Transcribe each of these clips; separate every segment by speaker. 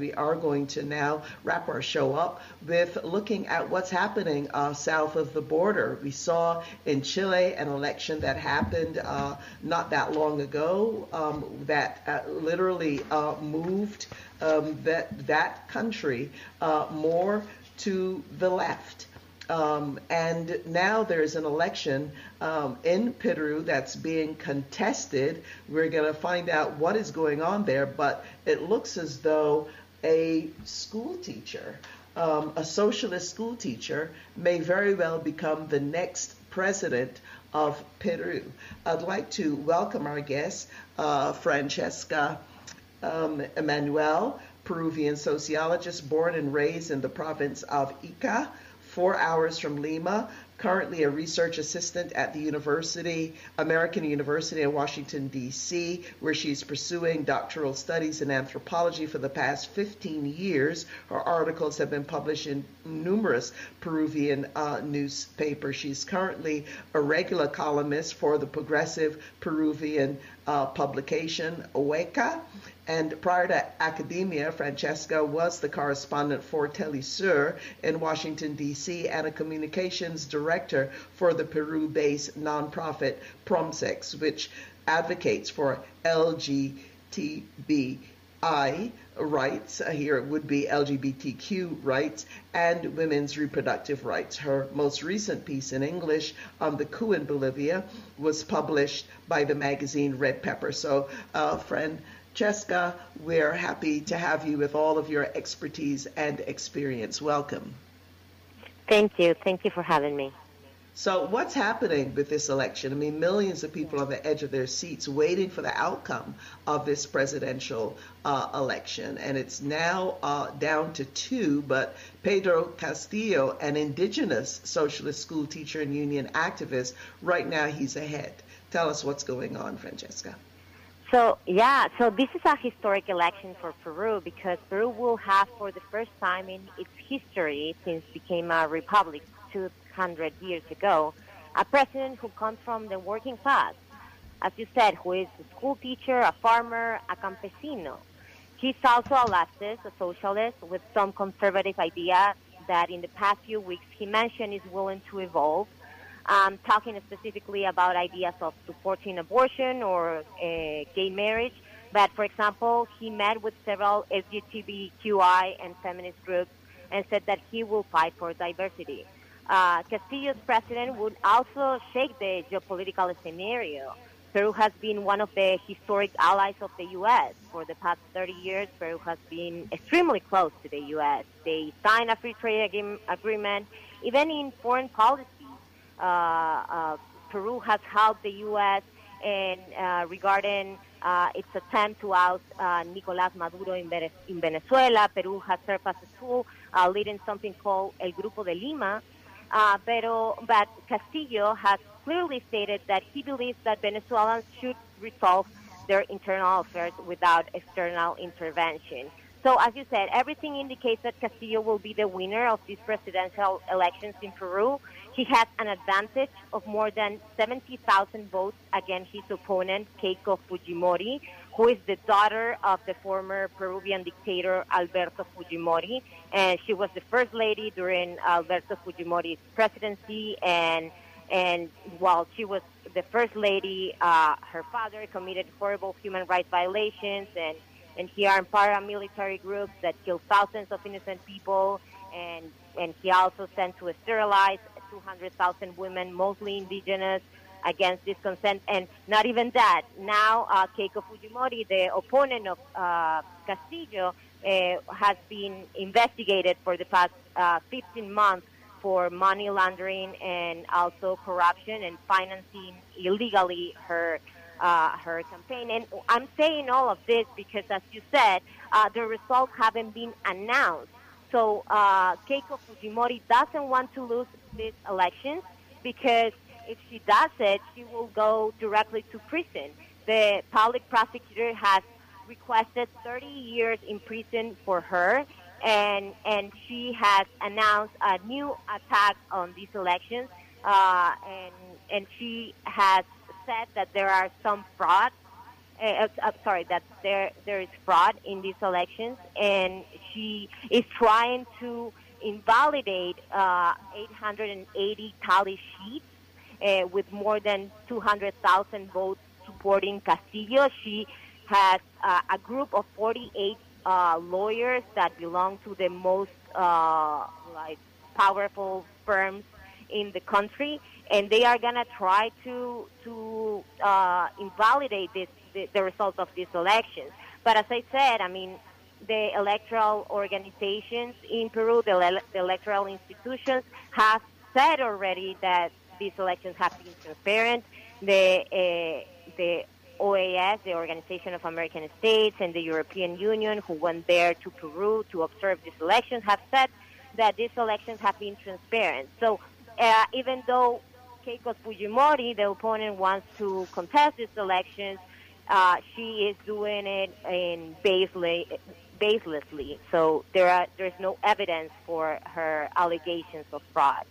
Speaker 1: We are going to now wrap our show up with looking at what's happening uh, south of the border. We saw in Chile an election that happened uh, not that long ago um, that uh, literally uh, moved um, that that country uh, more to the left. Um, and now there's an election um, in Peru that's being contested. We're going to find out what is going on there, but it looks as though a school teacher, um, a socialist school teacher, may very well become the next president of Peru. I'd like to welcome our guest, uh, Francesca um, Emanuel, Peruvian sociologist born and raised in the province of Ica, four hours from Lima, currently a research assistant at the University, American University in Washington, D.C., where she's pursuing doctoral studies in anthropology for the past 15 years. Her articles have been published in numerous Peruvian uh, newspapers. She's currently a regular columnist for the progressive Peruvian uh, publication, Wayka. And prior to academia, Francesca was the correspondent for Telesur in Washington, D.C., and a communications director for the Peru based nonprofit Promsex, which advocates for LGBTI rights. Uh, here it would be LGBTQ rights and women's reproductive rights. Her most recent piece in English on the coup in Bolivia was published by the magazine Red Pepper. So, uh, friend, Cheska, we're happy to have you with all of your expertise and experience. Welcome.
Speaker 2: Thank you. Thank you for having me.
Speaker 1: So, what's happening with this election? I mean, millions of people on the edge of their seats waiting for the outcome of this presidential uh, election. And it's now uh, down to two, but Pedro Castillo, an indigenous socialist school teacher and union activist, right now he's ahead. Tell us what's going on, Francesca.
Speaker 2: So yeah, so this is a historic election for Peru because Peru will have, for the first time in its history since it became a republic 200 years ago, a president who comes from the working class, as you said, who is a school teacher, a farmer, a campesino. He's also a leftist, a socialist with some conservative ideas that in the past few weeks he mentioned is willing to evolve um, talking specifically about ideas of supporting abortion or uh, gay marriage. But for example, he met with several LGBTQI and feminist groups and said that he will fight for diversity. Uh, Castillo's president would also shake the geopolitical scenario. Peru has been one of the historic allies of the U.S. For the past 30 years, Peru has been extremely close to the U.S. They signed a free trade agreement. Even in foreign policy, uh, uh, Peru has helped the U.S. in uh, regarding its attempt to oust Nicolás Maduro in, in, Venezuela. Peru has served as a tool leading something called El Grupo de Lima. Uh, pero, but Castillo has clearly stated that he believes that Venezuelans should resolve their internal affairs without external intervention. So, as you said, everything indicates that Castillo will be the winner of these presidential elections in Peru. He has an advantage of more than 70,000 votes against his opponent, Keiko Fujimori, who is the daughter of the former Peruvian dictator Alberto Fujimori. And she was the first lady during Alberto Fujimori's presidency. And, and while she was the first lady, uh, her father committed horrible human rights violations and and he armed paramilitary groups that killed thousands of innocent people, and and he also sent to sterilize 200,000 women, mostly indigenous, against this consent. And not even that. Now, uh, Keiko Fujimori, the opponent of uh, Castillo, uh, has been investigated for the past uh, 15 months for money laundering and also corruption and financing illegally her uh, her campaign. And I'm saying all of this because, as you said, uh, the results haven't been announced. So Keiko Fujimori doesn't want to lose these elections because if she does it, she will go directly to prison. The public prosecutor has requested 30 years in prison for her, and and she has announced a new attack on these elections, uh, and and she has said that there are some fraud uh, uh, sorry, that there there is fraud in these elections, and she is trying to invalidate uh, 880 tally sheets uh, with more than 200,000 votes supporting Castillo. She has uh, a group of 48 uh, lawyers that belong to the most like powerful firms in the country, and they are gonna try to to uh, invalidate this, the, the results of these elections. But as I said, I mean, the electoral organizations in Peru, the, the electoral institutions, have said already that these elections have been transparent. The uh, the OAS, the Organization of American States, and the European Union, who went there to Peru to observe these elections, have said that these elections have been transparent. So uh, even though Keiko Fujimori, the opponent, wants to contest these elections, uh, she is doing it in baseless, baselessly. So there are, there's no evidence for her allegations of fraud.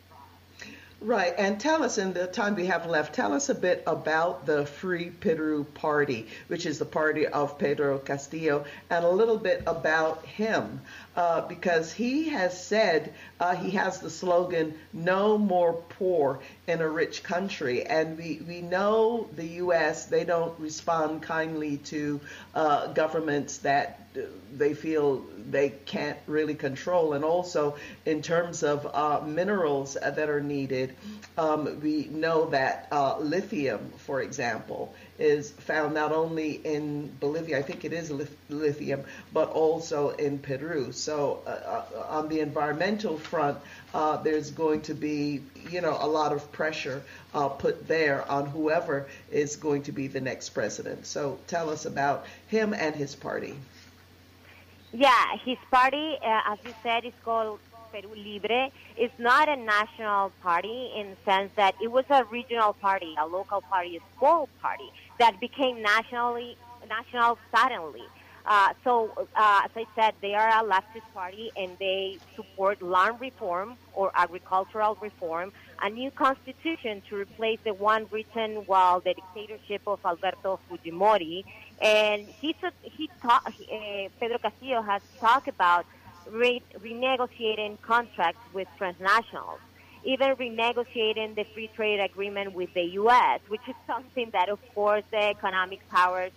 Speaker 1: Right, and tell us in the time we have left, tell us a bit about the Free Peru Party, which is the party of Pedro Castillo, and a little bit about him, uh, because he has said uh, he has the slogan "No more poor in a rich country," and we we know the U.S. they don't respond kindly to uh, governments that they feel they can't really control. And also, in terms of uh, minerals that are needed, um, we know that uh, lithium, for example, is found not only in Bolivia, I think it is lithium, but also in Peru. So, uh, uh, on the environmental front, uh, there's going to be, you know, a lot of pressure uh, put there on whoever is going to be the next president. So, tell us about him and his party.
Speaker 2: Yeah, his party, uh, as you said, is called Peru Libre. It's not a national party in the sense that it was a regional party, a local party, a small party that became nationally national suddenly. Uh, so, uh, as I said, they are a leftist party and they support land reform or agricultural reform, a new constitution to replace the one written while the dictatorship of Alberto Fujimori. And he, he ta- uh, Pedro Castillo has talked about re- renegotiating contracts with transnationals, even renegotiating the free trade agreement with the U.S., which is something that, of course, the economic powers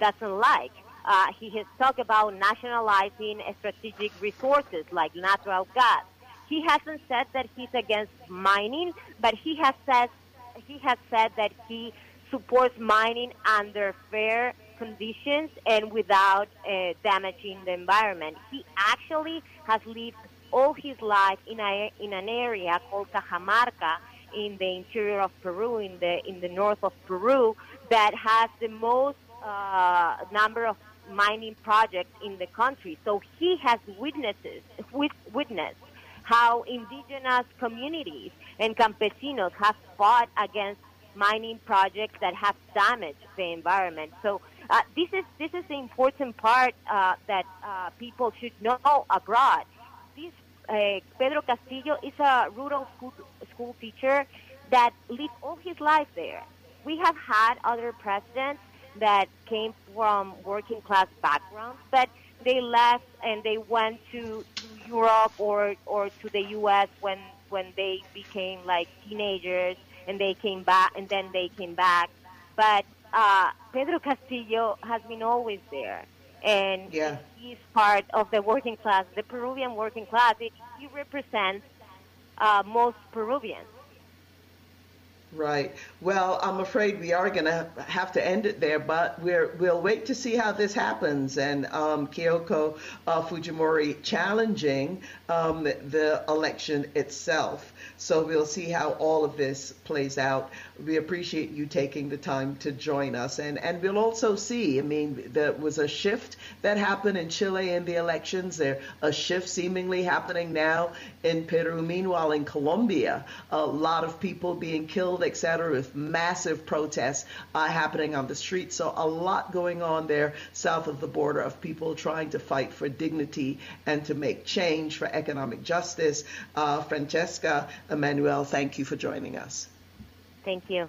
Speaker 2: doesn't like. Uh, he has talked about nationalizing strategic resources like natural gas. He hasn't said that he's against mining, but he has said he has said that he supports mining under fair conditions and without uh, damaging the environment. He actually has lived all his life in a in an area called Cajamarca in the interior of Peru, in the in the north of Peru, that has the most uh, number of mining projects in the country. So he has witnesses, with, witnessed how indigenous communities and campesinos have fought against mining projects that have damaged the environment. So uh, this is this is the important part uh, that uh, people should know abroad. This uh, Pedro Castillo is a rural school, school teacher that lived all his life there. We have had other presidents that came from working class backgrounds, but they left and they went to, to Europe or or to the U.S. when when they became like teenagers and they came back and then they came back. But uh, Pedro Castillo has been always there, and yeah. he's part of the working class, the Peruvian working class. It, he represents uh, most Peruvians.
Speaker 1: Right. Well, I'm afraid we are going to have to end it there, but we're, we'll wait to see how this happens. And um, Keiko uh, Fujimori challenging um, the election itself. So we'll see how all of this plays out. We appreciate you taking the time to join us. And, and we'll also see, I mean, there was a shift that happened in Chile in the elections. There a shift seemingly happening now in Peru. Meanwhile, in Colombia, a lot of people being killed, et cetera, with massive protests uh, happening on the streets. So a lot going on there south of the border of people trying to fight for dignity and to make change for economic justice. Uh, Francesca Emmanuel, thank you for joining us.
Speaker 2: Thank you.